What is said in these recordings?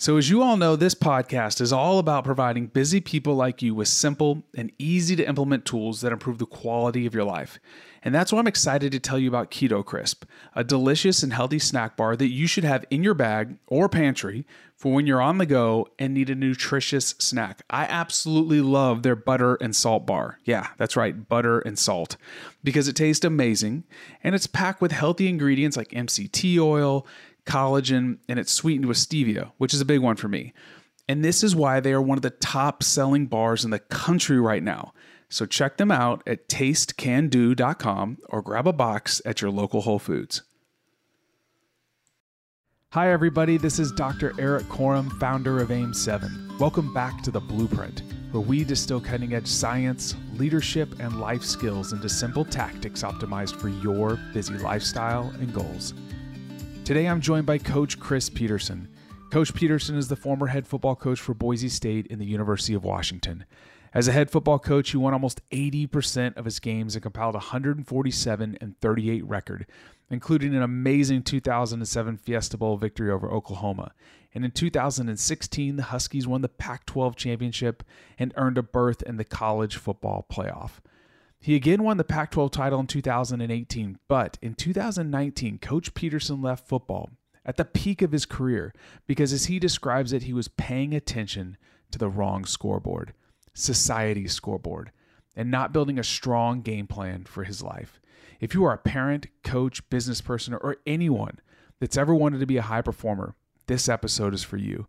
So, as you all know, this podcast is all about providing busy people like you with simple and easy to implement tools that improve the quality of your life. And that's why I'm excited to tell you about KetoKrisp, a delicious and healthy snack bar that you should have in your bag or pantry for when you're on the go and need a nutritious snack. I absolutely love their butter and salt bar. Yeah, that's right, butter and salt, because it tastes amazing and it's packed with healthy ingredients like MCT oil collagen, and it's sweetened with stevia, which is a big one for me. And this is why they are one of the top selling bars in the country right now. So check them out at tastecando.com or grab a box at your local Whole Foods. Hi, everybody. This is Dr. Erik Korem, founder of AIM7. Welcome back to The Blueprint, where we distill cutting edge science, leadership, and life skills into simple tactics optimized for your busy lifestyle and goals. Today I'm joined by Coach Chris Petersen. Coach Petersen is the former head football coach for Boise State in the University of Washington. As a head football coach, he won almost 80% of his games and compiled a 147 and 38 record, including an amazing 2007 Fiesta Bowl victory over Oklahoma. And in 2016, the Huskies won the Pac 12 championship and earned a berth in the college football playoff. He again won the Pac 12 title in 2018, but in 2019, Coach Petersen left football at the peak of his career because, as he describes it, he was paying attention to the wrong scoreboard, society's scoreboard, and not building a strong game plan for his life. If you are a parent, coach, business person, or anyone that's ever wanted to be a high performer, this episode is for you.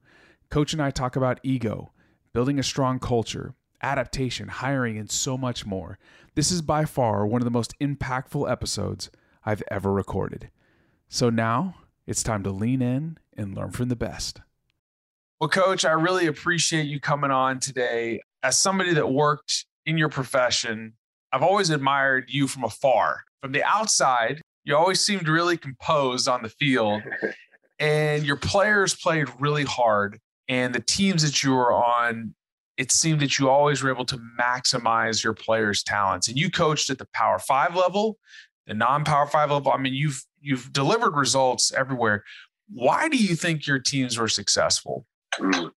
Coach and I talk about ego, building a strong culture, adaptation, hiring, and so much more. This is by far one of the most impactful episodes I've ever recorded. So now it's time to lean in and learn from the best. Well, coach, I really appreciate you coming on today. As somebody that worked in your profession, I've always admired you from afar. From the outside, you always seemed really composed on the field, and your players played really hard. And the teams that you were on it seemed that you always were able to maximize your players' talents. And you coached at the Power Five level, the non-Power Five level. I mean, you've you've delivered results everywhere. Why do you think your teams were successful? Mm.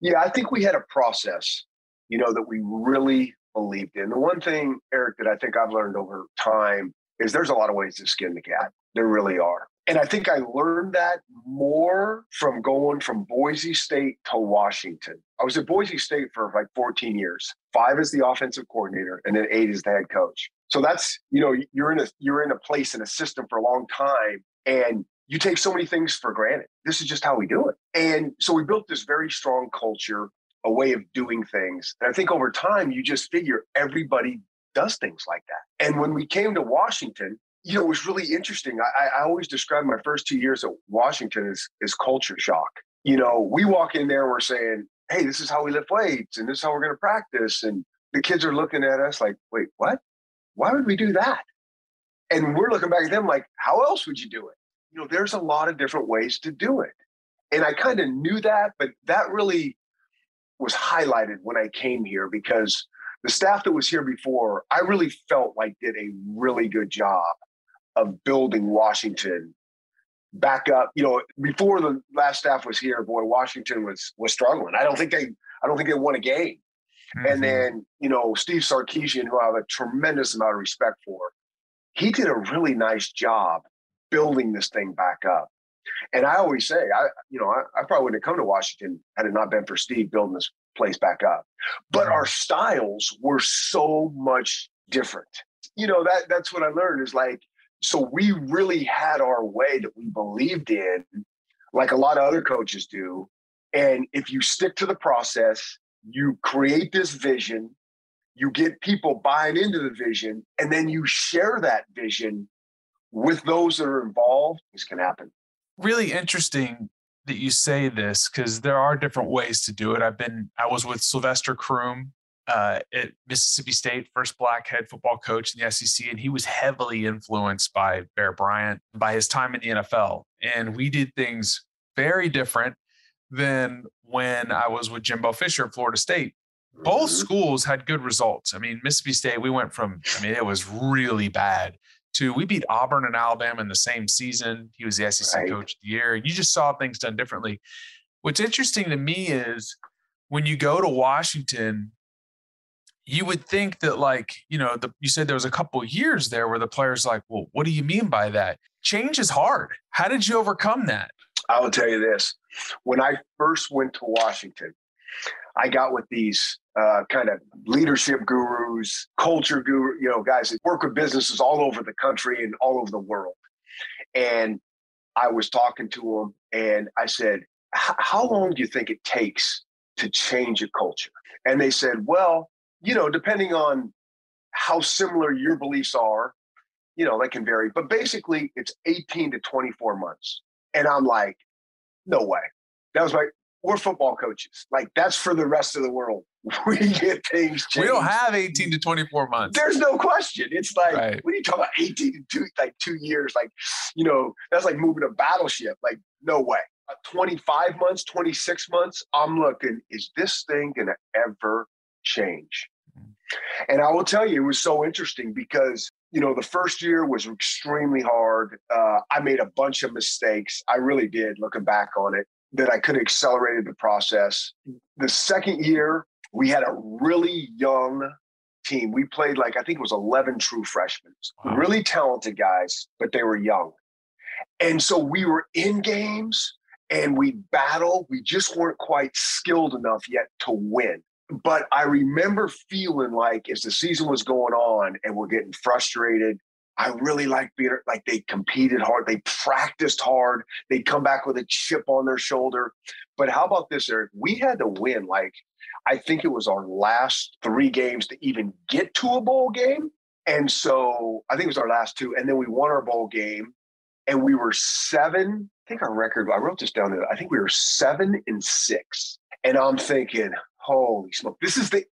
Yeah, I think we had a process, you know, that we really believed in. The one thing, Erik, that I think I've learned over time is there's a lot of ways to skin the cat. There really are. And I think I learned that more from going from Boise State to Washington. I was at Boise State for like 14 years, five as the offensive coordinator, and then eight as the head coach. So that's, you know, you're in a you're in a place in a system for a long time and you take so many things for granted. This is just how we do it. And so we built this very strong culture, a way of doing things. And I think over time you just figure everybody does things like that. And when we came to Washington, you know, it was really interesting. I, I always describe my first two years at Washington as, as culture shock. You know, we walk in there, we're saying, hey, this is how we lift weights and this is how we're going to practice. And the kids are looking at us like, wait, what? Why would we do that? And we're looking back at them like, how else would you do it? You know, there's a lot of different ways to do it. And I kind of knew that, but that really was highlighted when I came here because the staff that was here before, I really felt like did a really good job of building Washington back up. You know, before the last staff was here, boy, Washington was was struggling. I don't think they I don't think they won a game. Mm-hmm. And then, you know, Steve Sarkisian, who I have a tremendous amount of respect for, he did a really nice job building this thing back up. And I always say, I, you know, I, I probably wouldn't have come to Washington had it not been for Steve building this place back up. But our styles were so much different. You know, that that's what I learned is like so we really had our way that we believed in, like a lot of other coaches do. And if you stick to the process, you create this vision, you get people buying into the vision, and then you share that vision with those that are involved, this can happen. Really interesting that you say this because there are different ways to do it. I've been, I was with Sylvester Croom uh, at Mississippi State, first black head football coach in the SEC, and he was heavily influenced by Bear Bryant by his time in the NFL. And we did things very different than when I was with Jimbo Fisher at Florida State. Both schools had good results. I mean, Mississippi State, we went from, I mean, it was really bad to we beat Auburn and Alabama in the same season. He was the SEC right. coach of the year. And you just saw things done differently. What's interesting to me is when you go to Washington, you would think that like you know the, you said there was a couple years there where the players like well what do you mean by that? Change is hard. How did you overcome that? I will tell you this. When i first went to washington i got with these uh, kind of leadership gurus culture guru you know guys that work with businesses all over the country and all over the world. And i was talking to them and i said how long do you think it takes to change a culture? And they said well you know, depending on how similar your beliefs are, you know, that can vary. But basically, it's 18 to 24 months. And I'm like, no way. That was my, we're football coaches. Like, that's for the rest of the world. We get things changed. We don't have 18 to 24 months. There's no question. It's like, right. when you talk about 18 to two, like two years, like, you know, that's like moving a battleship. Like, no way. Uh, 25 months, 26 months, I'm looking, is this thing going to ever change. And I will tell you, it was so interesting because, you know, the first year was extremely hard. Uh, I made a bunch of mistakes. I really did, looking back on it, that I could have accelerated the process. The second year, we had a really young team. We played like, I think it was 11 true freshmen, wow. really talented guys, but they were young. And so we were in games and we battled. We just weren't quite skilled enough yet to win but I remember feeling like as the season was going on and we're getting frustrated, I really liked being like they competed hard, they practiced hard, they'd come back with a chip on their shoulder. But how about this, Erik? We had to win like I think it was our last three games to even get to a bowl game. And so I think it was our last two. And then we won our bowl game and we were seven. I think our record, I wrote this down. I think we were seven and six. And I'm thinking, holy smoke, this is the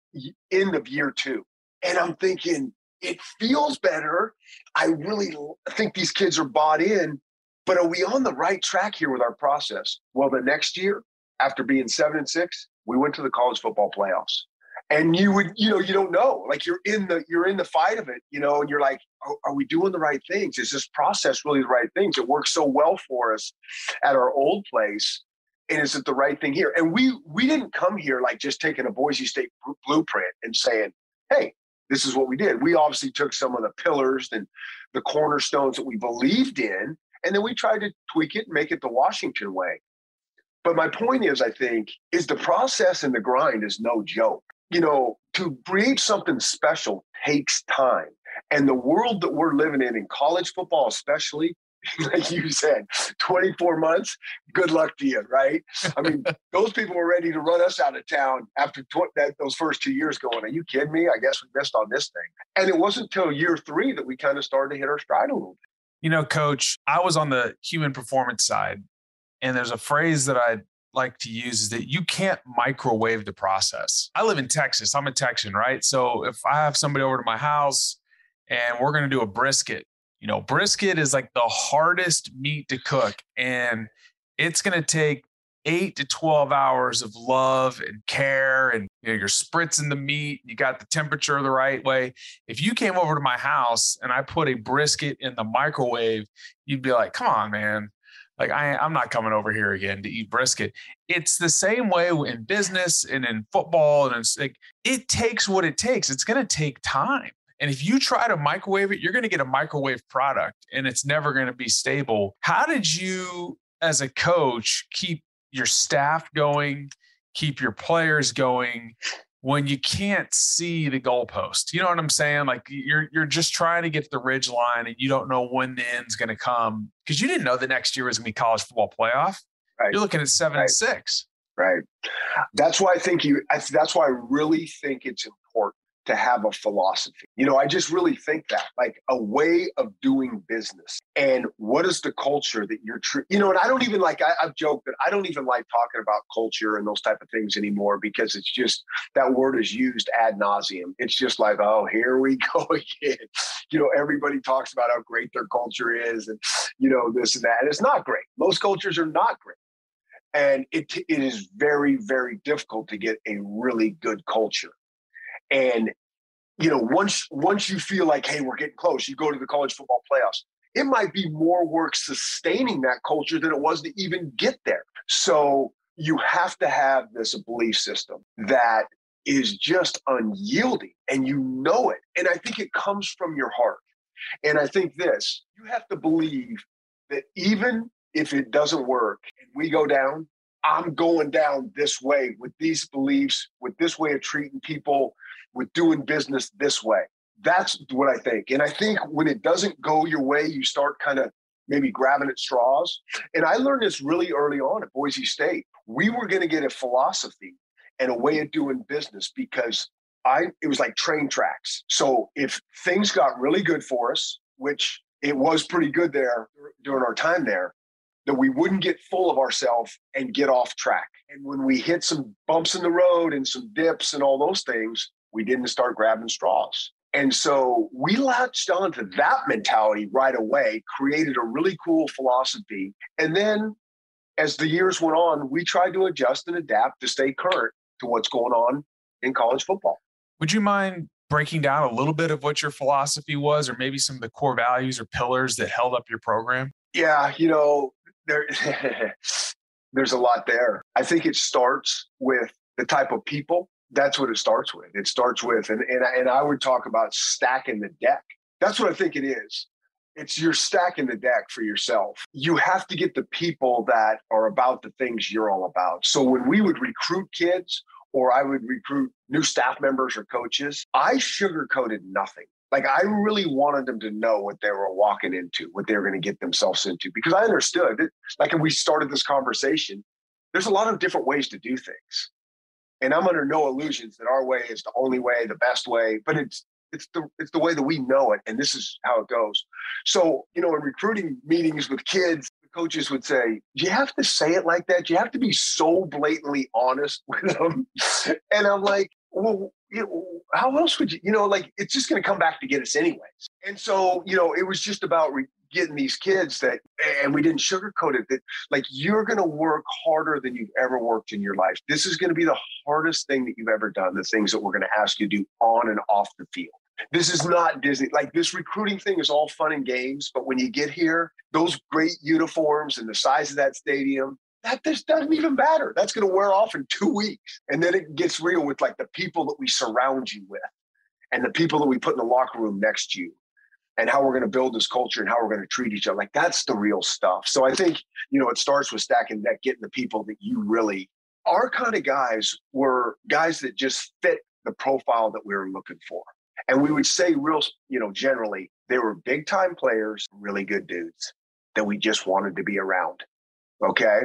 end of year two. And I'm thinking, it feels better. I really think these kids are bought in, but are we on the right track here with our process? Well, the next year, after being seven and six, we went to the college football playoffs. And you would, you know, you don't know. Like you're in the you're in the fight of it, you know, and you're like, are, are we doing the right things? Is this process really the right things? It worked so well for us at our old place and is it the right thing here? And we we didn't come here like just taking a Boise State blueprint and saying, "Hey, this is what we did." We obviously took some of the pillars and the cornerstones that we believed in, and then we tried to tweak it and make it the Washington way. But my point is, I think, is the process and the grind is no joke. You know, to create something special takes time. And the world that we're living in, in college football especially, like you said, 24 months, good luck to you, right? I mean, those people were ready to run us out of town after tw- that, those first two years going, are you kidding me? I guess we missed on this thing. And it wasn't until year three that we kind of started to hit our stride a little bit. You know, coach, I was on the human performance side, and there's a phrase that I like to use is that you can't microwave the process. I live in Texas. I'm a Texan, right? So if I have somebody over to my house and we're going to do a brisket, you know, brisket is like the hardest meat to cook, and it's going to take eight to 12 hours of love and care and you know, you're spritzing the meat you got the temperature the right way. If you came over to my house and i put a brisket in the microwave you'd be like come on man. Like I, i'm not coming over here again to eat brisket. It's the same way in business and in football and it's like it takes what it takes. It's going to take time and if you try to microwave it, you're going to get a microwave product and it's never going to be stable. How did you, as a coach, keep your staff going, keep your players going when you can't see the goalpost? You know what I'm saying? Like you're you're just trying to get to the ridge line and you don't know when the end's going to come because you didn't know the next year was going to be college football playoff. Right. You're looking at seven right. and six. Right. That's why I think you. That's why I really think it's important to have a philosophy. You know, I just really think that like a way of doing business. And what is the culture that you're, tr- you know, and I don't even like, I, I've joked that I don't even like talking about culture and those type of things anymore because it's just that word is used ad nauseum. It's just like, oh, here we go again. You know, everybody talks about how great their culture is and, you know, this and that. And it's not great. Most cultures are not great and it, it is very very difficult to get a really good culture and you know, once once you feel like, hey, we're getting close, you go to the college football playoffs. It might be more work sustaining that culture than it was to even get there. So you have to have this belief system that is just unyielding and you know it. And I think it comes from your heart. And I think this you have to believe that even if it doesn't work and we go down, I'm going down this way with these beliefs, with this way of treating people, with doing business this way. That's what I think. And I think when it doesn't go your way, you start kind of maybe grabbing at straws. And I learned this really early on at Boise State. We were going to get a philosophy and a way of doing business because I it was like train tracks. So if things got really good for us, which it was pretty good there during our time there, that we wouldn't get full of ourselves and get off track. And when we hit some bumps in the road and some dips and all those things, we didn't start grabbing straws. And so we latched onto that mentality right away, created a really cool philosophy. And then as the years went on, we tried to adjust and adapt to stay current to what's going on in college football. Would you mind breaking down a little bit of what your philosophy was, or maybe some of the core values or pillars that held up your program? Yeah, you know, there, there's a lot there. I think it starts with the type of people. That's what it starts with. It starts with, and, and, and I would talk about stacking the deck. That's what I think it is. It's you're stacking the deck for yourself. You have to get the people that are about the things you're all about. So when we would recruit kids or I would recruit new staff members or coaches, I sugarcoated nothing. Like I really wanted them to know what they were walking into, what they were going to get themselves into, because I understood it. Like we started this conversation, there's a lot of different ways to do things. And I'm under no illusions that our way is the only way, the best way, but it's it's the it's the way that we know it, and this is how it goes. So, you know, in recruiting meetings with kids, the coaches would say, Do you have to say it like that? Do you have to be so blatantly honest with them? And I'm like, well, you how else would you, you know, like it's just going to come back to get us anyways. And so, you know, it was just about re- getting these kids that, and we didn't sugarcoat it, that like you're going to work harder than you've ever worked in your life. This is going to be the hardest thing that you've ever done, the things that we're going to ask you to do on and off the field. This is not Disney. Like this recruiting thing is all fun and games, but when you get here, those great uniforms and the size of that stadium, that just doesn't even matter. That's going to wear off in two weeks. And then it gets real with like the people that we surround you with and the people that we put in the locker room next to you and how we're going to build this culture and how we're going to treat each other. Like that's the real stuff. So I think, you know, it starts with stacking that, getting the people that you really, our kind of guys were guys that just fit the profile that we were looking for. And we would say real, you know, generally, they were big time players, really good dudes that we just wanted to be around. Okay.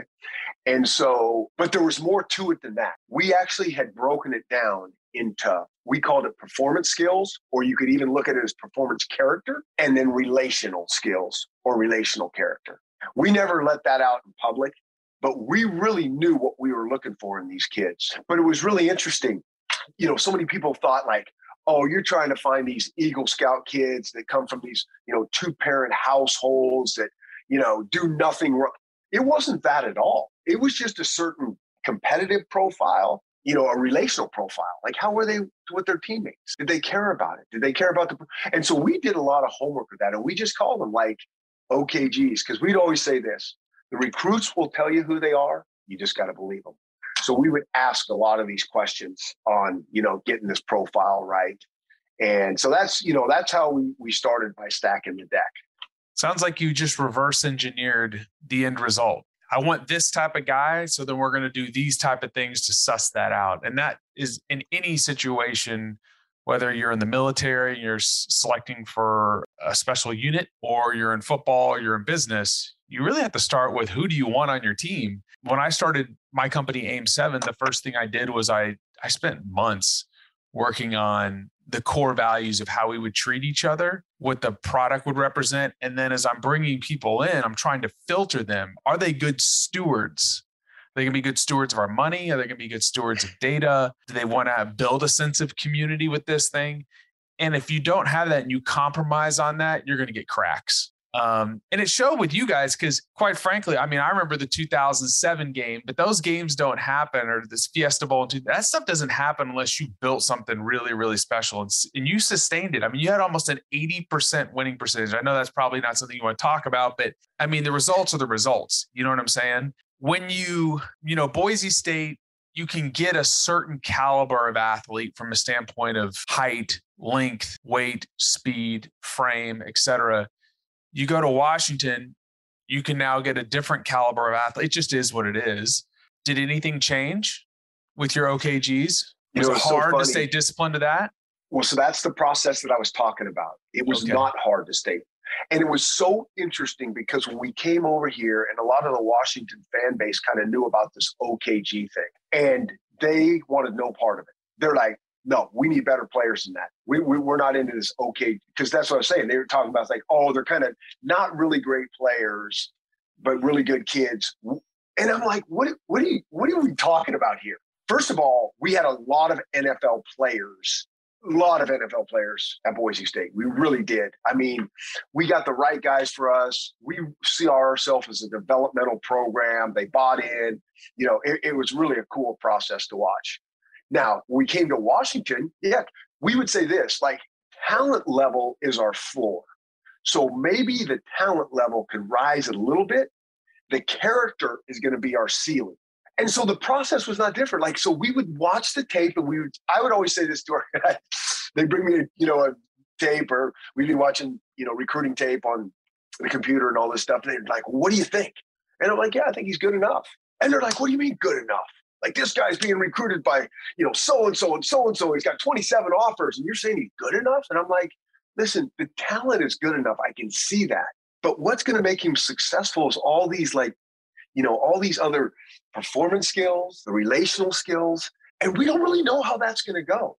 And so, but there was more to it than that. We actually had broken it down into, we called it performance skills, or you could even look at it as performance character and then relational skills or relational character. We never let that out in public, but we really knew what we were looking for in these kids. But it was really interesting. You know, so many people thought like, oh, you're trying to find these Eagle Scout kids that come from these, you know, two parent households that, you know, do nothing wrong. It wasn't that at all. It was just a certain competitive profile, you know, a relational profile. Like, how were they with their teammates? Did they care about it? Did they care about the. And so we did a lot of homework with that. And we just called them like OKGs because we'd always say this the recruits will tell you who they are. You just got to believe them. So we would ask a lot of these questions on, you know, getting this profile right. And so that's, you know, that's how we, we started by stacking the deck. Sounds like you just reverse engineered the end result. I want this type of guy, so then we're going to do these type of things to suss that out. And that is in any situation, whether you're in the military, you're selecting for a special unit, or you're in football, you're in business, you really have to start with who do you want on your team. When I started my company AIM 7, the first thing I did was I I spent months working on the core values of how we would treat each other, what the product would represent, and then as I'm bringing people in, I'm trying to filter them. Are they good stewards? Are they going to be good stewards of our money? Are they going to be good stewards of data? Do they want to build a sense of community with this thing? And if you don't have that and you compromise on that, you're going to get cracks. Um, and it showed with you guys because, quite frankly, I mean, I remember the 2007 game, but those games don't happen, or this Fiesta Bowl, that stuff doesn't happen unless you built something really, really special. And, and you sustained it. I mean, you had almost an 80% winning percentage. I know that's probably not something you want to talk about, but I mean, the results are the results. You know what I'm saying? when you, you know, Boise State, you can get a certain caliber of athlete from a standpoint of height, length, weight, speed, frame, etc. You go to Washington, you can now get a different caliber of athlete. It just is what it is. Did anything change with your OKGs? Was know, it hard so to stay disciplined to that? Well, so that's the process that I was talking about. It was okay. not hard to stay. And it was so interesting because when we came over here, and a lot of the Washington fan base kind of knew about this OKG thing, and they wanted no part of it. They're like, no, we need better players than that. We, we we're not into this okay because that's what I was saying. They were talking about like, oh, they're kind of not really great players, but really good kids. And I'm like, what what are you what are we talking about here? First of all, we had a lot of NFL players, a lot of NFL players at Boise State. We really did. I mean, we got the right guys for us. We see ourselves as a developmental program. They bought in. You know, it, it was really a cool process to watch. Now, when we came to Washington, yeah, we would say this like talent level is our floor. So maybe the talent level could rise a little bit. The character is going to be our ceiling. And so the process was not different. Like, so we would watch the tape and we would, I would always say this to our guys. they bring me, you know, a tape or we'd be watching, you know, recruiting tape on the computer and all this stuff. And they're like, what do you think? And I'm like, yeah, I think he's good enough. And they're like, what do you mean good enough? Like this guy's being recruited by, you know, so and so and so and so. He's got 27 offers, and you're saying he's good enough? And I'm like, listen, the talent is good enough. I can see that. But what's going to make him successful is all these like, you know, all these other performance skills, the relational skills, and we don't really know how that's going to go.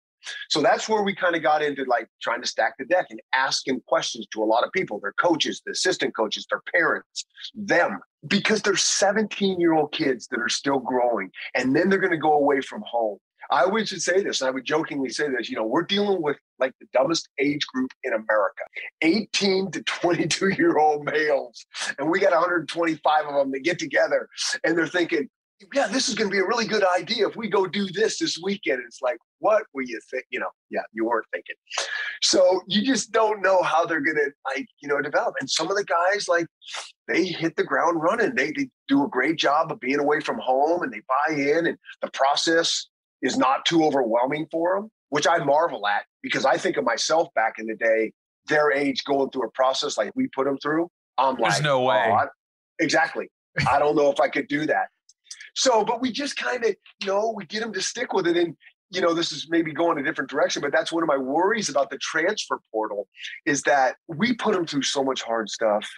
So that's where we kind of got into like trying to stack the deck and asking questions to a lot of people, their coaches, the assistant coaches, their parents, them, because they're 17 year old kids that are still growing. And then they're going to go away from home. I would say this, and I would jokingly say this, you know, we're dealing with like the dumbest age group in America 18 to 22 year old males. And we got 125 of them that get together and they're thinking, yeah, this is going to be a really good idea if we go do this this weekend. It's like, what were you think? You know, yeah, you weren't thinking. So you just don't know how they're going to like, you know, develop. And some of the guys, like, they hit the ground running. They, they do a great job of being away from home and they buy in, and the process is not too overwhelming for them, which I marvel at because I think of myself back in the day, their age going through a process like we put them through. I'm There's like, no oh, way. Oh, I, exactly. I don't know if I could do that. So, but we just kind of, you know, we get them to stick with it. And, you know, this is maybe going a different direction, but that's one of my worries about the transfer portal is that we put them through so much hard stuff.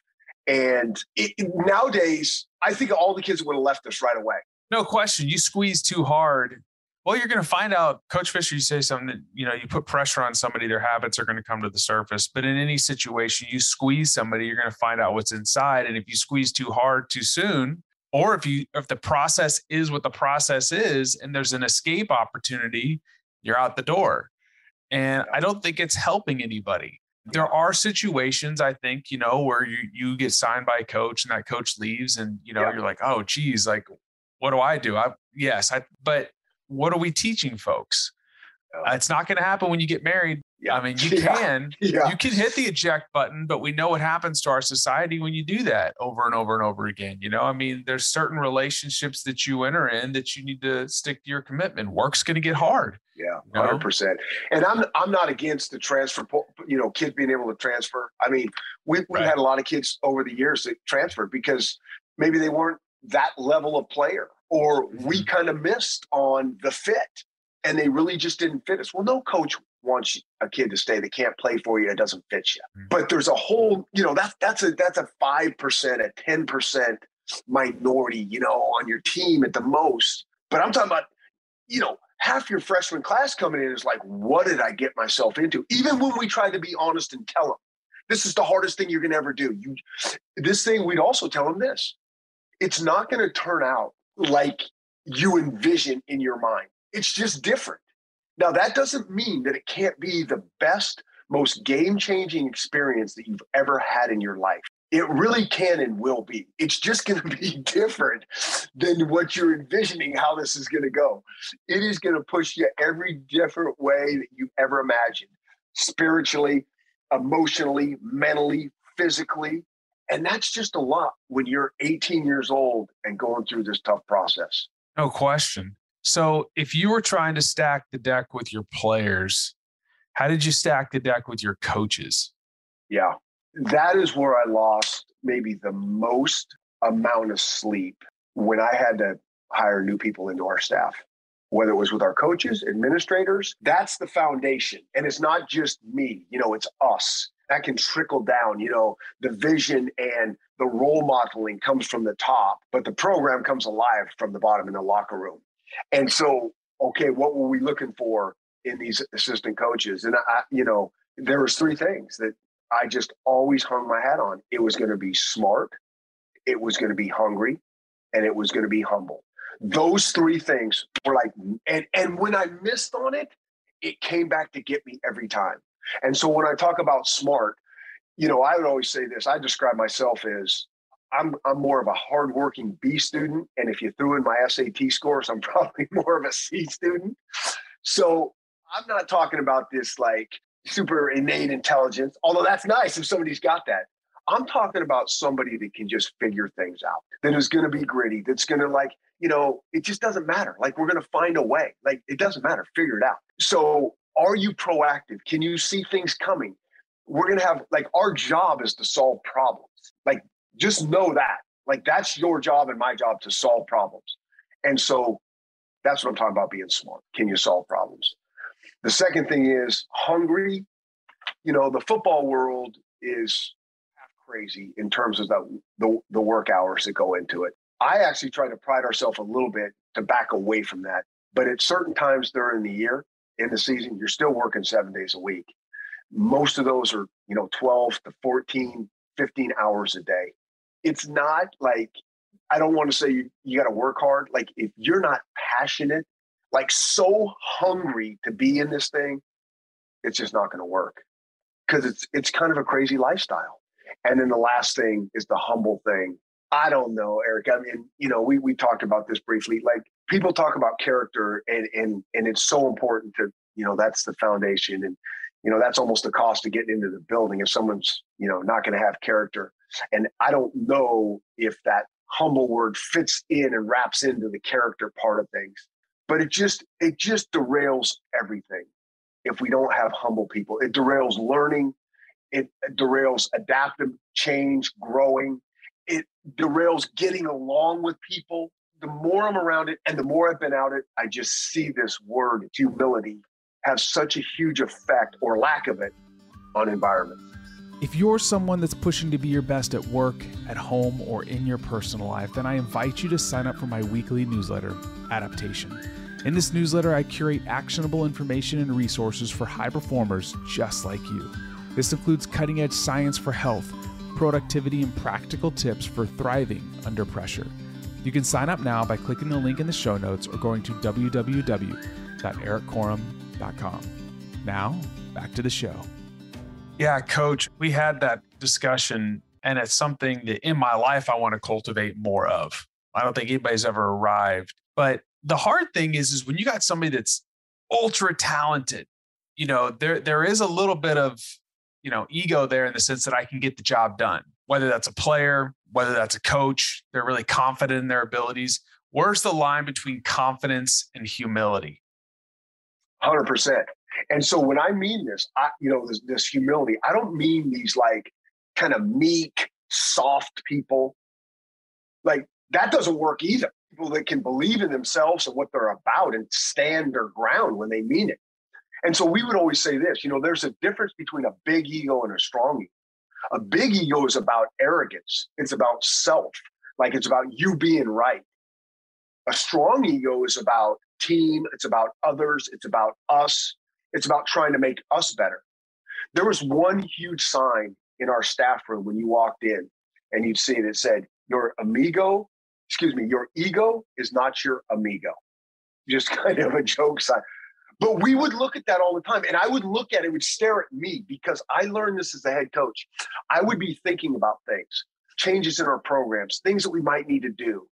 And it, nowadays, I think all the kids would have left us right away. No question. You squeeze too hard. Well, you're going to find out, Coach Fisher. You say something that you know you put pressure on somebody, their habits are going to come to the surface. But in any situation, you squeeze somebody, you're going to find out what's inside. And if you squeeze too hard too soon, or if you if the process is what the process is and there's an escape opportunity you're out the door. And i don't think it's helping anybody. There are situations i think you know where you you get signed by a coach and that coach leaves and you know yeah. you're like oh geez like what do i do? I yes i but what are we teaching folks uh, it's not going to happen when you get married. I mean, you can yeah. you can hit the eject button, but we know what happens to our society when you do that over and over and over again. You know, I mean, there's certain relationships that you enter in that you need to stick to your commitment. Work's going to get hard. Yeah, hundred percent. And I'm I'm not against the transfer. You know, kids being able to transfer. I mean, we we right. had a lot of kids over the years that transferred because maybe they weren't that level of player, or we mm-hmm. kind of missed on the fit and they really just didn't fit us. Well, no coach wants a kid to stay that can't play for you, it doesn't fit you. Mm-hmm. But there's a whole, you know, that's that's a that's a five percent, a ten percent minority, you know, on your team at the most. But I'm talking about, you know, half your freshman class coming in is like, what did I get myself into? Even when we try to be honest and tell them, this is the hardest thing you're gonna ever do. You this thing, we'd also tell them this. It's not gonna turn out like you envision in your mind. It's just different. Now, that doesn't mean that it can't be the best, most game changing experience that you've ever had in your life. It really can and will be. It's just going to be different than what you're envisioning how this is going to go. It is going to push you every different way that you ever imagined spiritually, emotionally, mentally, physically. And that's just a lot when you're 18 years old and going through this tough process. No question. So, if you were trying to stack the deck with your players, how did you stack the deck with your coaches? Yeah, that is where I lost maybe the most amount of sleep when I had to hire new people into our staff, whether it was with our coaches, administrators. That's the foundation. And it's not just me, you know, it's us. That can trickle down, you know, the vision and the role modeling comes from the top, but the program comes alive from the bottom in the locker room. And so, okay, what were we looking for in these assistant coaches? And I, you know, there was three things that I just always hung my hat on. It was going to be smart, it was going to be hungry, and it was going to be humble. Those three things were like, and and when I missed on it, it came back to get me every time. And so when I talk about smart, you know, I would always say this. I describe myself as I'm I'm more of a hardworking B student, and if you threw in my SAT scores, I'm probably more of a C student. So I'm not talking about this like super innate intelligence, although that's nice if somebody's got that. I'm talking about somebody that can just figure things out, that is going to be gritty, that's going to like, you know, it just doesn't matter. Like we're going to find a way. Like it doesn't matter. Figure it out. So are you proactive? Can you see things coming? We're going to have like our job is to solve problems. Like just know that. Like that's your job and my job to solve problems. And so that's what I'm talking about being smart. Can you solve problems? The second thing is hungry. You know, the football world is crazy in terms of the, the, the work hours that go into it. I actually try to pride ourselves a little bit to back away from that. But at certain times during the year, in the season, you're still working seven days a week. Most of those are, you know, 12 to 14, 15 hours a day it's not like I don't want to say you, you got to work hard. Like if you're not passionate, like so hungry to be in this thing, it's just not going to work because it's it's kind of a crazy lifestyle. And then the last thing is the humble thing. I don't know, Erik. I mean, you know, we we talked about this briefly. Like people talk about character, and and and it's so important to you know that's the foundation, and you know that's almost the cost of getting into the building if someone's you know not going to have character and I don't know if that humble word fits in and wraps into the character part of things. But it just it just derails everything if we don't have humble people. It derails learning, it derails adaptive change, growing, it derails getting along with people. The more I'm around it and the more I've been out it, I just see this word humility have such a huge effect or lack of it on environments. If you're someone that's pushing to be your best at work, at home, or in your personal life, then I invite you to sign up for my weekly newsletter, Adaptation. In this newsletter, I curate actionable information and resources for high performers just like you. This includes cutting edge science for health, productivity, and practical tips for thriving under pressure. You can sign up now by clicking the link in the show notes or going to www.erikkorem.com. Now, back to the show. Yeah, coach, we had that discussion, and it's something that in my life I want to cultivate more of. I don't think anybody's ever arrived. But the hard thing is, is when you got somebody that's ultra talented, you know, there there is a little bit of, you know, ego there in the sense that I can get the job done. Whether that's a player, whether that's a coach, they're really confident in their abilities. Where's the line between confidence and humility? 100%. And so when I mean this, I, you know, this, this humility, I don't mean these like kind of meek, soft people. Like that doesn't work either. People that can believe in themselves and what they're about and stand their ground when they mean it. And so we would always say this, you know, there's a difference between a big ego and a strong ego. A big ego is about arrogance. It's about self. Like it's about you being right. A strong ego is about team. It's about others. It's about us. It's about trying to make us better. There was one huge sign in our staff room when you walked in, and you'd see it. It said, Your amigo, excuse me, your ego is not your amigo. Just kind of a joke sign. But we would look at that all the time. And I would look at it, would stare at me because I learned this as a head coach. I would be thinking about things, changes in our programs, things that we might need to do.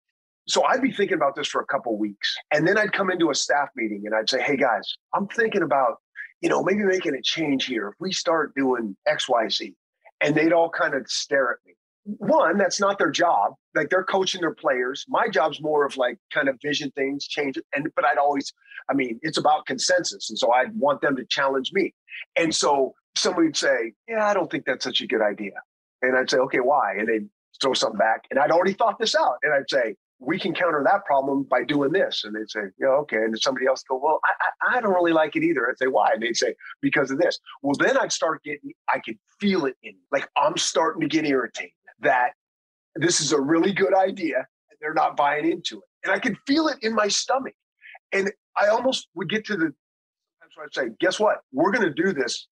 So I'd be thinking about this for a couple weeks. And then I'd come into a staff meeting and I'd say, hey guys, I'm thinking about, you know, maybe making a change here. If we start doing XYZ, and they'd all kind of stare at me. one, that's not their job. Like they're coaching their players. My job's more of like kind of vision things, change it. And but I'd always, I mean, it's about consensus. And so I'd want them to challenge me. And so somebody would say, Yeah, I don't think that's such a good idea. And I'd say, Okay, why? And they'd throw something back. And I'd already thought this out. And I'd say, we can counter that problem by doing this. And they'd say, yeah, okay. And somebody else go, well, I, I, I, don't really like it either. I'd say, why? And they'd say, because of this. Well, then I'd start getting, I could feel it in, like I'm starting to get irritated that this is a really good idea and they're not buying into it. And I could feel it in my stomach. And I almost would get to the, That's so I'd say, guess what? We're going to do this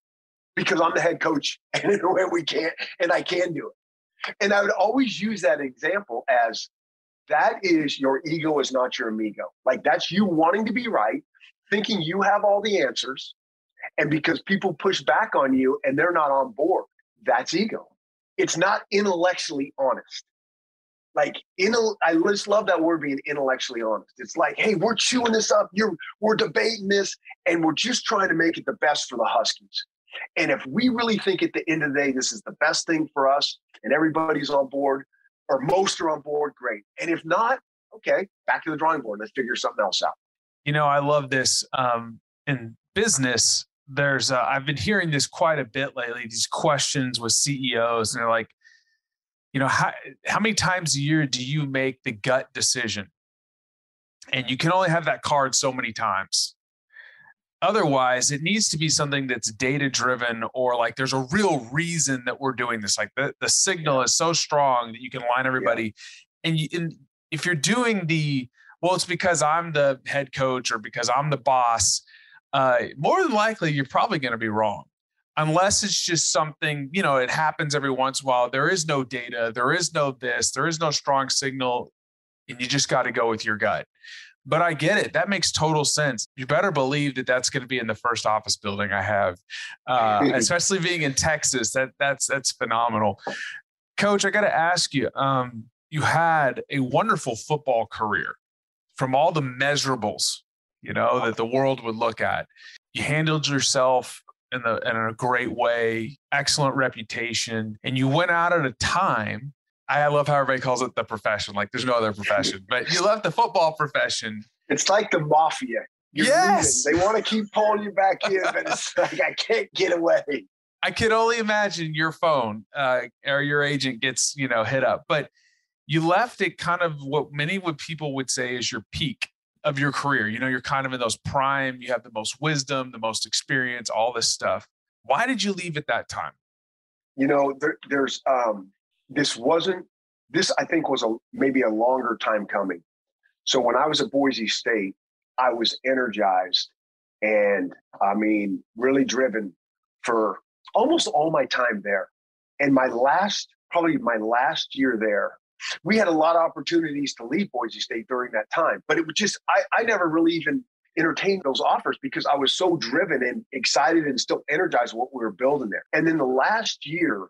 because I'm the head coach and we can't, and I can do it. And I would always use that example as that is your ego is not your amigo. Like that's you wanting to be right, thinking you have all the answers. And because people push back on you and they're not on board, that's ego. It's not intellectually honest. Like, in, I just love that word being intellectually honest. It's like, hey, we're chewing this up. You're, we're debating this, and we're just trying to make it the best for the Huskies. And if we really think at the end of the day, this is the best thing for us and everybody's on board, or most are on board, great. And if not, okay, back to the drawing board. Let's figure something else out. You know, I love this um, in business. There's, uh, I've been hearing this quite a bit lately. These questions with CEOs, and they're like, you know, how how many times a year do you make the gut decision? And you can only have that card so many times. Otherwise, it needs to be something that's data driven or like there's a real reason that we're doing this. Like the, the signal is so strong that you can line everybody. Yeah. And, you, and if you're doing the, well, it's because I'm the head coach or because I'm the boss, uh, more than likely you're probably going to be wrong. Unless it's just something, you know, it happens every once in a while. There is no data, there is no this, there is no strong signal, and you just got to go with your gut but I get it. That makes total sense. You better believe that that's going to be in the first office building I have, uh, especially being in Texas. That that's that's phenomenal. Coach, I got to ask you. Um, you had a wonderful football career, from all the measurables, you know, that the world would look at. You handled yourself in the in a great way, excellent reputation, and you went out at a time I love how everybody calls it the profession. Like there's no other profession, but you left the football profession. It's like the mafia. You're yes. They want to keep pulling you back in, but it's like I can't get away. I can only imagine your phone uh, or your agent gets, you know, hit up. But you left it kind of what many would people would say is your peak of your career. You know, you're kind of in those prime, you have the most wisdom, the most experience, all this stuff. Why did you leave at that time? You know, there, there's um, this wasn't this i think was a maybe a longer time coming. So when i was at boise state i was energized and i mean really driven for almost all my time there. And my last probably my last year there we had a lot of opportunities to leave boise state during that time but it was just i, I never really even entertained those offers because i was so driven and excited and still energized what we were building there. And then the last year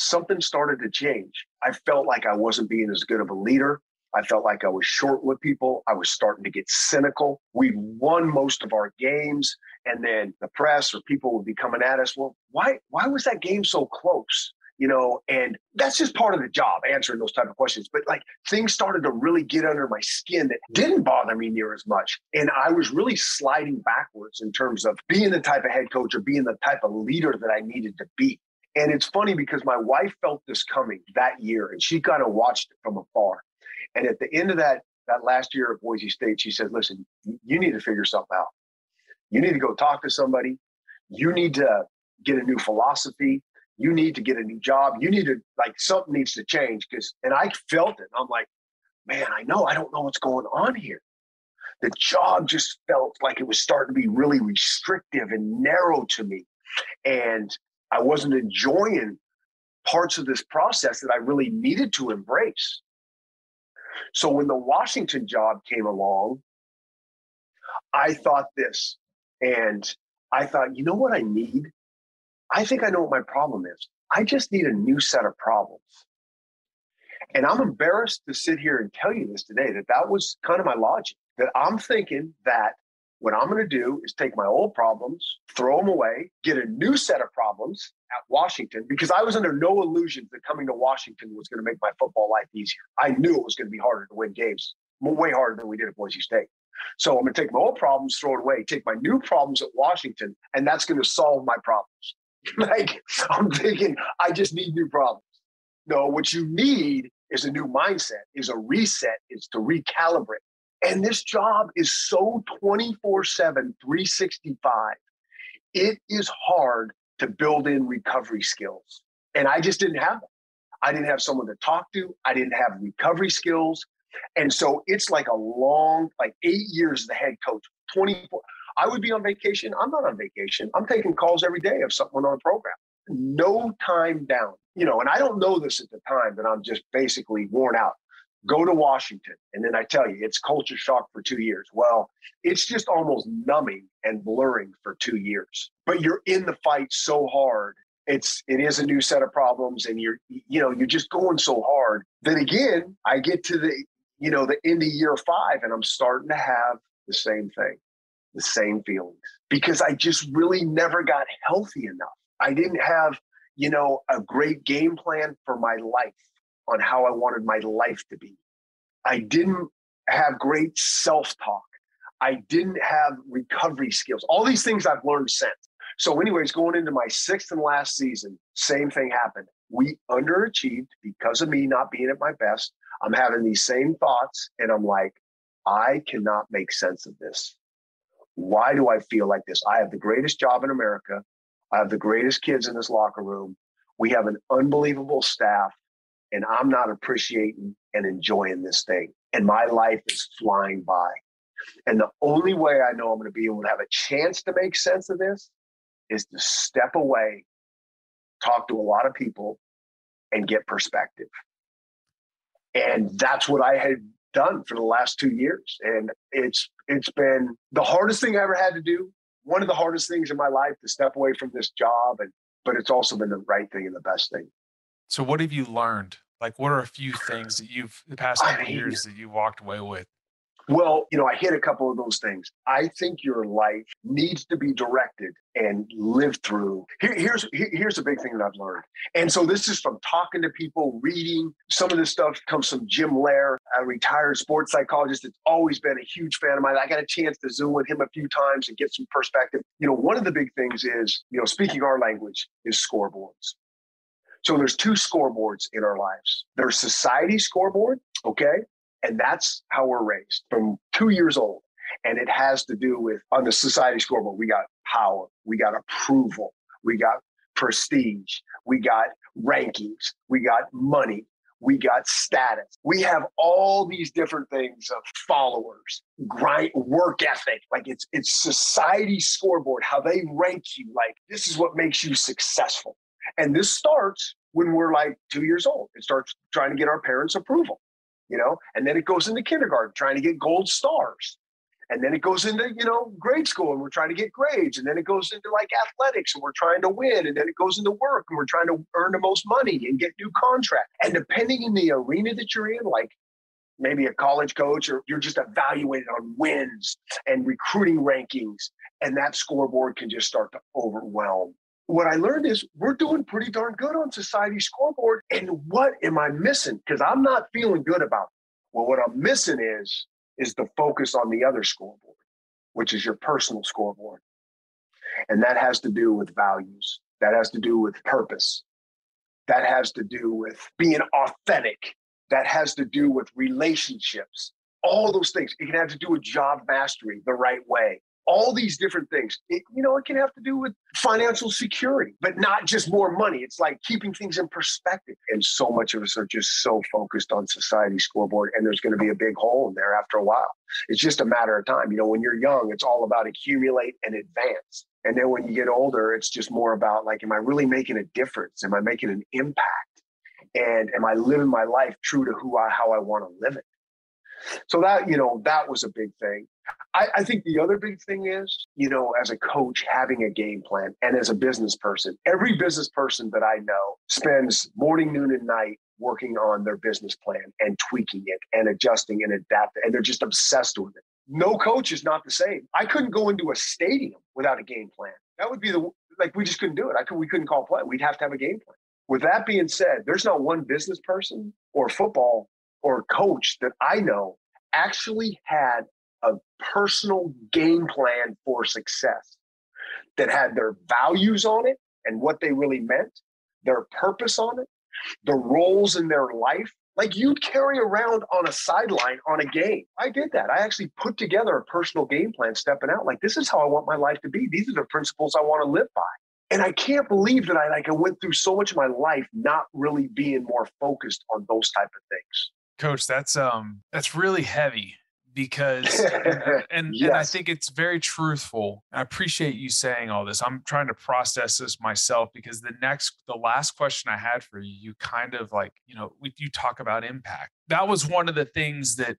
something started to change. I felt like I wasn't being as good of a leader. I felt like I was short with people. I was starting to get cynical. We won most of our games, and then the press or people would be coming at us. Well, why why was that game so close? You know, and that's just part of the job, answering those type of questions. But like things started to really get under my skin that didn't bother me near as much. And I was really sliding backwards in terms of being the type of head coach or being the type of leader that I needed to be. And it's funny because my wife felt this coming that year and she kind of watched it from afar. And at the end of that, that last year at Boise State, she said, listen, you need to figure something out. You need to go talk to somebody. You need to get a new philosophy. You need to get a new job. You need to, like, something needs to change. Because, and I felt it. I'm like, man, I know, I don't know what's going on here. The job just felt like it was starting to be really restrictive and narrow to me. And I wasn't enjoying parts of this process that I really needed to embrace. So when the Washington job came along, I thought this, and I thought, you know what I need? I think I know what my problem is. I just need a new set of problems. And I'm embarrassed to sit here and tell you this today that that was kind of my logic. That I'm thinking that what I'm going to do is take my old problems, throw them away, get a new set of problems, at Washington because I was under no illusions that coming to Washington was going to make my football life easier. I knew it was going to be harder to win games, way harder than we did at Boise State. So I'm going to take my old problems, throw it away, take my new problems at Washington, and that's going to solve my problems. like I'm thinking, I just need new problems. No, what you need is a new mindset, is a reset, is to recalibrate. And this job is so 24 7, 365. It is hard to build in recovery skills. And I just didn't have them. I didn't have someone to talk to. I didn't have recovery skills. And so it's like a long, like eight years as the head coach, 24. I would be on vacation. I'm not on vacation. I'm taking calls every day of someone on a program. No time down. You know, and I don't know this at the time that I'm just basically worn out. Go to Washington. And then I tell you, it's culture shock for two years. Well, it's just almost numbing and blurring for two years. But you're in the fight so hard. It's it is a new set of problems, and you're you know, you're just going so hard. Then again, I get to the you know, the end of year five, and I'm starting to have the same thing, the same feelings, because I just really never got healthy enough. I didn't have, you know, a great game plan for my life on how I wanted my life to be. I didn't have great self talk. I didn't have recovery skills. All these things I've learned since. So, anyways, going into my sixth and last season, same thing happened. We underachieved because of me not being at my best. I'm having these same thoughts, and I'm like, I cannot make sense of this. Why do I feel like this? I have the greatest job in America. I have the greatest kids in this locker room. We have an unbelievable staff, and I'm not appreciating and enjoying this thing. And my life is flying by. And the only way I know I'm going to be able to have a chance to make sense of this is to step away, talk to a lot of people, and get perspective. And that's what I had done for the last two years. And it's it's been the hardest thing I ever had to do. One of the hardest things in my life to step away from this job. And but it's also been the right thing and the best thing. So what have you learned? Like what are a few things that you've the past couple years that you walked away with? Well, you know, I hit a couple of those things. I think your life needs to be directed and lived through. Here, here's here's a big thing that I've learned, and so this is from talking to people, reading. Some of this stuff comes from Jim Loehr, a retired sports psychologist that's always been a huge fan of mine. I got a chance to zoom with him a few times and get some perspective. You know, one of the big things is, you know, speaking our language is scoreboards. So there's two scoreboards in our lives. There's society scoreboard, okay? And that's how we're raised from two years old. And it has to do with on the society scoreboard, we got power, we got approval, we got prestige, we got rankings, we got money, we got status. We have all these different things of followers, grind, work ethic. Like it's it's society scoreboard, how they rank you. Like this is what makes you successful. And this starts when we're like two years old. It starts trying to get our parents' approval you know, and then it goes into kindergarten trying to get gold stars. And then it goes into, you know, grade school and we're trying to get grades. And then it goes into like athletics and we're trying to win. And then it goes into work and we're trying to earn the most money and get new contract. And depending in the arena that you're in, like maybe a college coach or you're just evaluated on wins and recruiting rankings. And that scoreboard can just start to overwhelm what I learned is we're doing pretty darn good on society scoreboard. And what am I missing? Because I'm not feeling good about it. Well, what I'm missing is is the focus on the other scoreboard, which is your personal scoreboard. And that has to do with values. That has to do with purpose. That has to do with being authentic. That has to do with relationships. All those things. It can have to do with job mastery the right way all these different things. It, you know, it can have to do with financial security, but not just more money. It's like keeping things in perspective. And so much of us are just so focused on society scoreboard, and there's going to be a big hole in there after a while. It's just a matter of time. You know, when you're young, it's all about accumulate and advance. And then when you get older, it's just more about like, am I really making a difference? Am I making an impact? And am I living my life true to who I, how I want to live it? So that, you know, that was a big thing. I, I, think the other big thing is, you know, as a coach, having a game plan and as a business person, every business person that I know spends morning, noon, and night working on their business plan and tweaking it and adjusting and adapting. And they're just obsessed with it. No coach is not the same. I couldn't go into a stadium without a game plan. That would be the like we just couldn't do it. I could, we couldn't call play. We'd have to have a game plan. With that being said, there's not one business person or football or coach that I know actually had a personal game plan for success that had their values on it and what they really meant, their purpose on it, the roles in their life. Like you'd carry around on a sideline on a game. I did that. I actually put together a personal game plan stepping out. Like, this is how I want my life to be. These are the principles I want to live by. And I can't believe that I like I went through so much of my life not really being more focused on those type of things. Coach, that's um that's really heavy because and, yes. and I think it's very truthful. I appreciate you saying all this. I'm trying to process this myself because the next the last question I had for you, you kind of like, you know, you talk about impact. That was one of the things that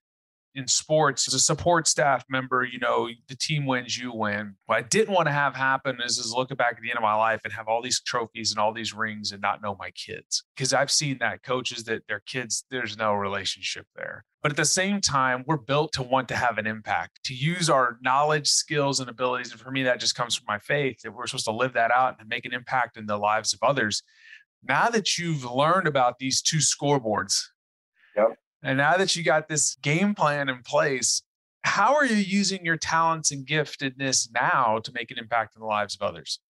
in sports as a support staff member, you know, the team wins, you win. What I didn't want to have happen is, is looking back at the end of my life and have all these trophies and all these rings and not know my kids. Because I've seen that coaches that their kids, there's no relationship there. But at the same time, we're built to want to have an impact, to use our knowledge, skills, and abilities. And for me, that just comes from my faith that we're supposed to live that out and make an impact in the lives of others. Now that you've learned about these two scoreboards, Yep. And now that you got this game plan in place, how are you using your talents and giftedness now to make an impact in the lives of others?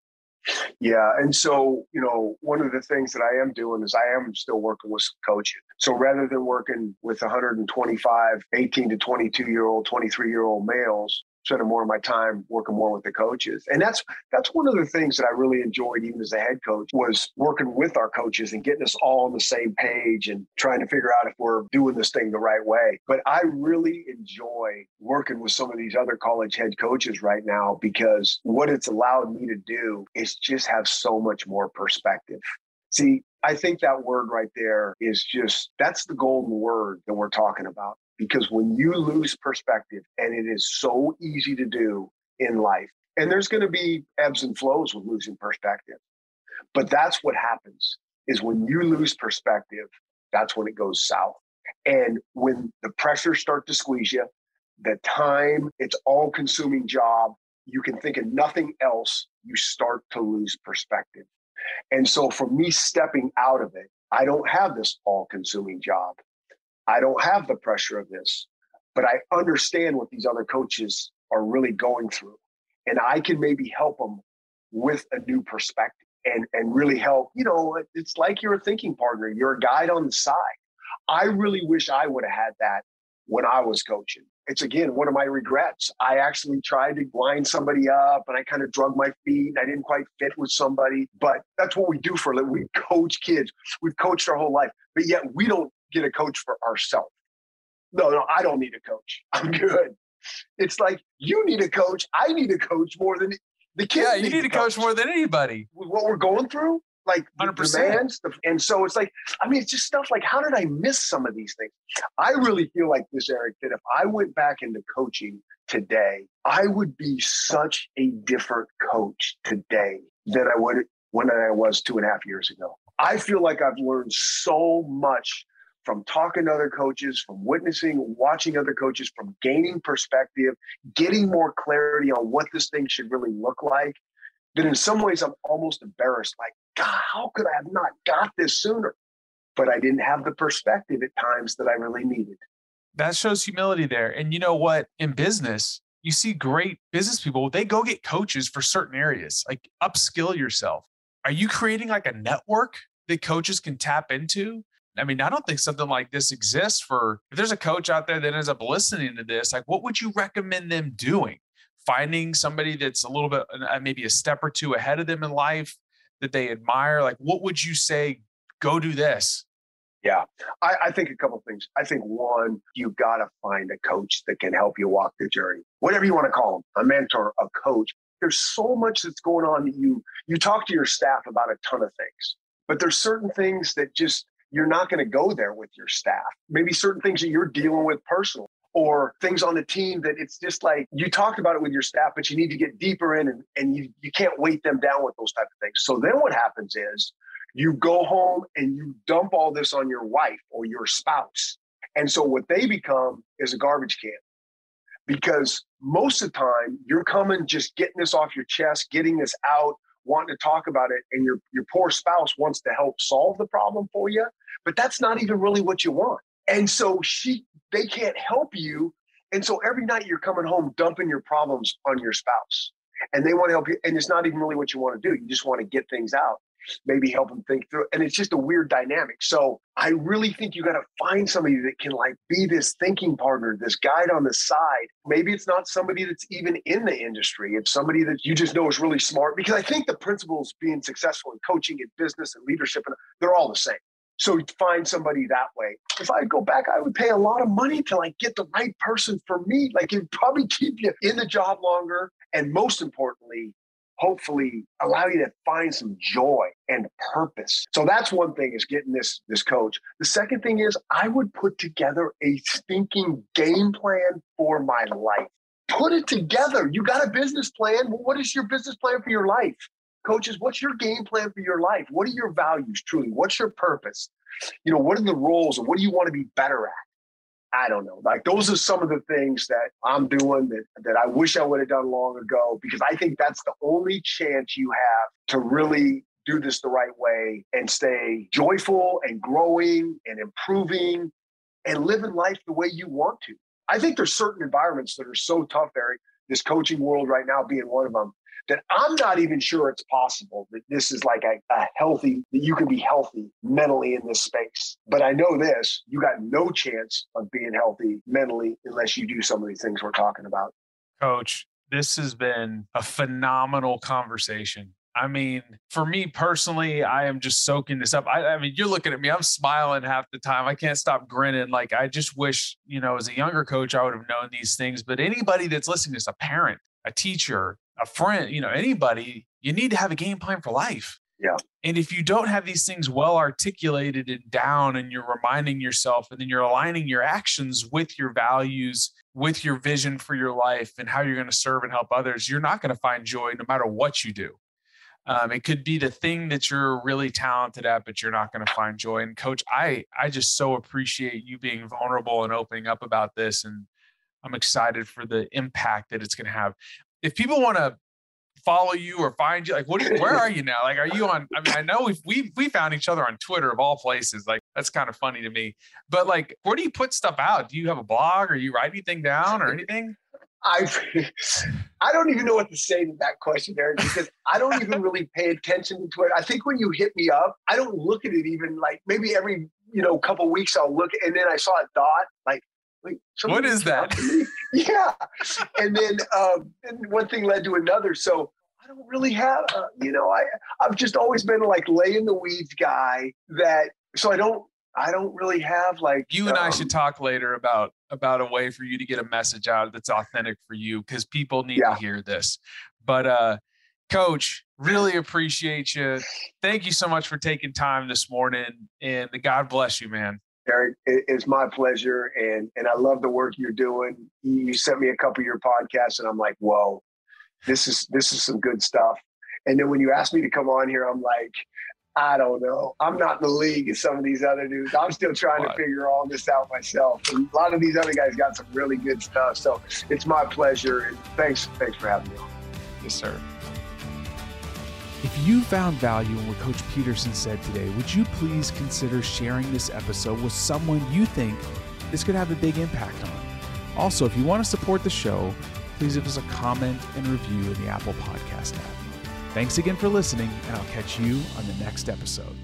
Yeah. And so, you know, one of the things that I am doing is I am still working with some coaching. So rather than working with 125 18 to 22 year old, 23 year old males, spending more of my time working more with the coaches. And that's that's one of the things that I really enjoyed even as a head coach was working with our coaches and getting us all on the same page and trying to figure out if we're doing this thing the right way. But I really enjoy working with some of these other college head coaches right now because what it's allowed me to do is just have so much more perspective. See, I think that word right there is just that's the golden word that we're talking about because when you lose perspective, and it is so easy to do in life, and there's going to be ebbs and flows with losing perspective, but that's what happens is when you lose perspective, that's when it goes south. And when the pressures start to squeeze you, the time, it's all consuming job, you can think of nothing else, you start to lose perspective. And so for me stepping out of it, I don't have this all consuming job. I don't have the pressure of this, but I understand what these other coaches are really going through. And I can maybe help them with a new perspective and, and really help. You know, it's like you're a thinking partner, you're a guide on the side. I really wish I would have had that when I was coaching. It's again one of my regrets. I actually tried to line somebody up and I kind of drug my feet and I didn't quite fit with somebody. But that's what we do for a living. We coach kids. We've coached our whole life, but yet we don't get a coach for ourselves. No, no, I don't need a coach. I'm good. It's like you need a coach. I need a coach more than the kids. Yeah, you need, need a coach. coach more than anybody. What we're going through, like 100%. demands, and so it's like, I mean, it's just stuff like, how did I miss some of these things? I really feel like this, Erik, that if I went back into coaching today, I would be such a different coach today than I would when I was two and a half years ago. I feel like I've learned so much from talking to other coaches, from witnessing, watching other coaches, from gaining perspective, getting more clarity on what this thing should really look like, that in some ways I'm almost embarrassed. Like, God, how could I have not got this sooner? But I didn't have the perspective at times that I really needed. That shows humility there. And you know what? In business, you see great business people, they go get coaches for certain areas, like upskill yourself. Are you creating like a network that coaches can tap into? I mean, I don't think something like this exists for if there's a coach out there that ends up listening to this, like what would you recommend them doing? Finding somebody that's a little bit uh, maybe a step or two ahead of them in life that they admire. Like, what would you say? Go do this. Yeah, I, I think a couple things. I think one, you got to find a coach that can help you walk the journey, whatever you want to call them, a mentor, a coach. There's so much that's going on that you you talk to your staff about a ton of things, but there's certain things that just you're not going to go there with your staff. Maybe certain things that you're dealing with personally or things on the team that it's just like you talked about it with your staff, but you need to get deeper in and, and you, you can't weight them down with those type of things. So then what happens is you go home and you dump all this on your wife or your spouse. And so what they become is a garbage can because most of the time you're coming just getting this off your chest, getting this out, wanting to talk about it and your your poor spouse wants to help solve the problem for you, but that's not even really what you want. And so she they can't help you. And so every night you're coming home dumping your problems on your spouse. And they want to help you. And it's not even really what you want to do. You just want to get things out maybe help them think through. And it's just a weird dynamic. So I really think you got to find somebody that can like be this thinking partner, this guide on the side. Maybe it's not somebody that's even in the industry. It's somebody that you just know is really smart because I think the principles being successful in coaching and business and leadership, and they're all the same. So find somebody that way. If I go back, I would pay a lot of money to like get the right person for me. Like it'd probably keep you in the job longer. And most importantly, hopefully allow you to find some joy and purpose. So that's one thing is getting this this coach. The second thing is I would put together a stinking game plan for my life. Put it together. You got a business plan. what is your business plan for your life? Coaches, what's your game plan for your life? What are your values truly? What's your purpose? You know, what are the roles and what do you want to be better at? I don't know. Like those are some of the things that I'm doing that that I wish I would have done long ago because I think that's the only chance you have to really do this the right way and stay joyful and growing and improving and living life the way you want to. I think there's certain environments that are so tough, Erik, this coaching world right now being one of them, that I'm not even sure it's possible that this is like a, a, healthy, that you can be healthy mentally in this space. But I know this you got no chance of being healthy mentally unless you do some of these things we're talking about. Coach, this has been a phenomenal conversation. I mean, for me personally, I am just soaking this up. I, I, mean, you're looking at me, I'm smiling half the time. I can't stop grinning. Like, I just wish, you know, as a younger coach, I would have known these things. But anybody that's listening is a parent, a teacher, a friend, you know, anybody, you need to have a game plan for life. Yeah. And if you don't have these things well articulated and down, and you're reminding yourself, and then you're aligning your actions with your values, with your vision for your life, and how you're going to serve and help others, you're not going to find joy no matter what you do. Um, it could be the thing that you're really talented at, but you're not going to find joy. And coach, I I just so appreciate you being vulnerable and opening up about this, and I'm excited for the impact that it's going to have if people want to follow you or find you, like, what? You, where are you now? Like, are you on? I mean, I know we we we found each other on Twitter of all places. Like, that's kind of funny to me. But like, where do you put stuff out? Do you have a blog? Or you write anything down or anything? I I don't even know what to say to that question, Erik, because I don't even really pay attention to Twitter. I think when you hit me up, I don't look at it even like maybe every you know couple weeks I'll look and then I saw a dot like like, what is that? yeah. And then um, and one thing led to another. So I don't really have, uh, you know, I I've just always been like lay in the weeds guy. That so I don't I don't really have like. You and um, I should talk later about about a way for you to get a message out that's authentic for you because people need yeah. to hear this. But uh, Coach, really appreciate you. Thank you so much for taking time this morning, and God bless you, man. Erik, it's my pleasure, and and I love the work you're doing. You sent me a couple of your podcasts, and I'm like, whoa, this is this is some good stuff. And then when you asked me to come on here, I'm like, I don't know. I'm not in the league as some of these other dudes. I'm still trying to figure all this out myself. And a lot of these other guys got some really good stuff. So it's my pleasure. And thanks, thanks for having me on. Yes, sir. If you found value in what Coach Petersen said today, would you please consider sharing this episode with someone you think this could have a big impact on? Also, if you want to support the show, please give us a comment and review in the Apple Podcast app. Thanks again for listening, and I'll catch you on the next episode.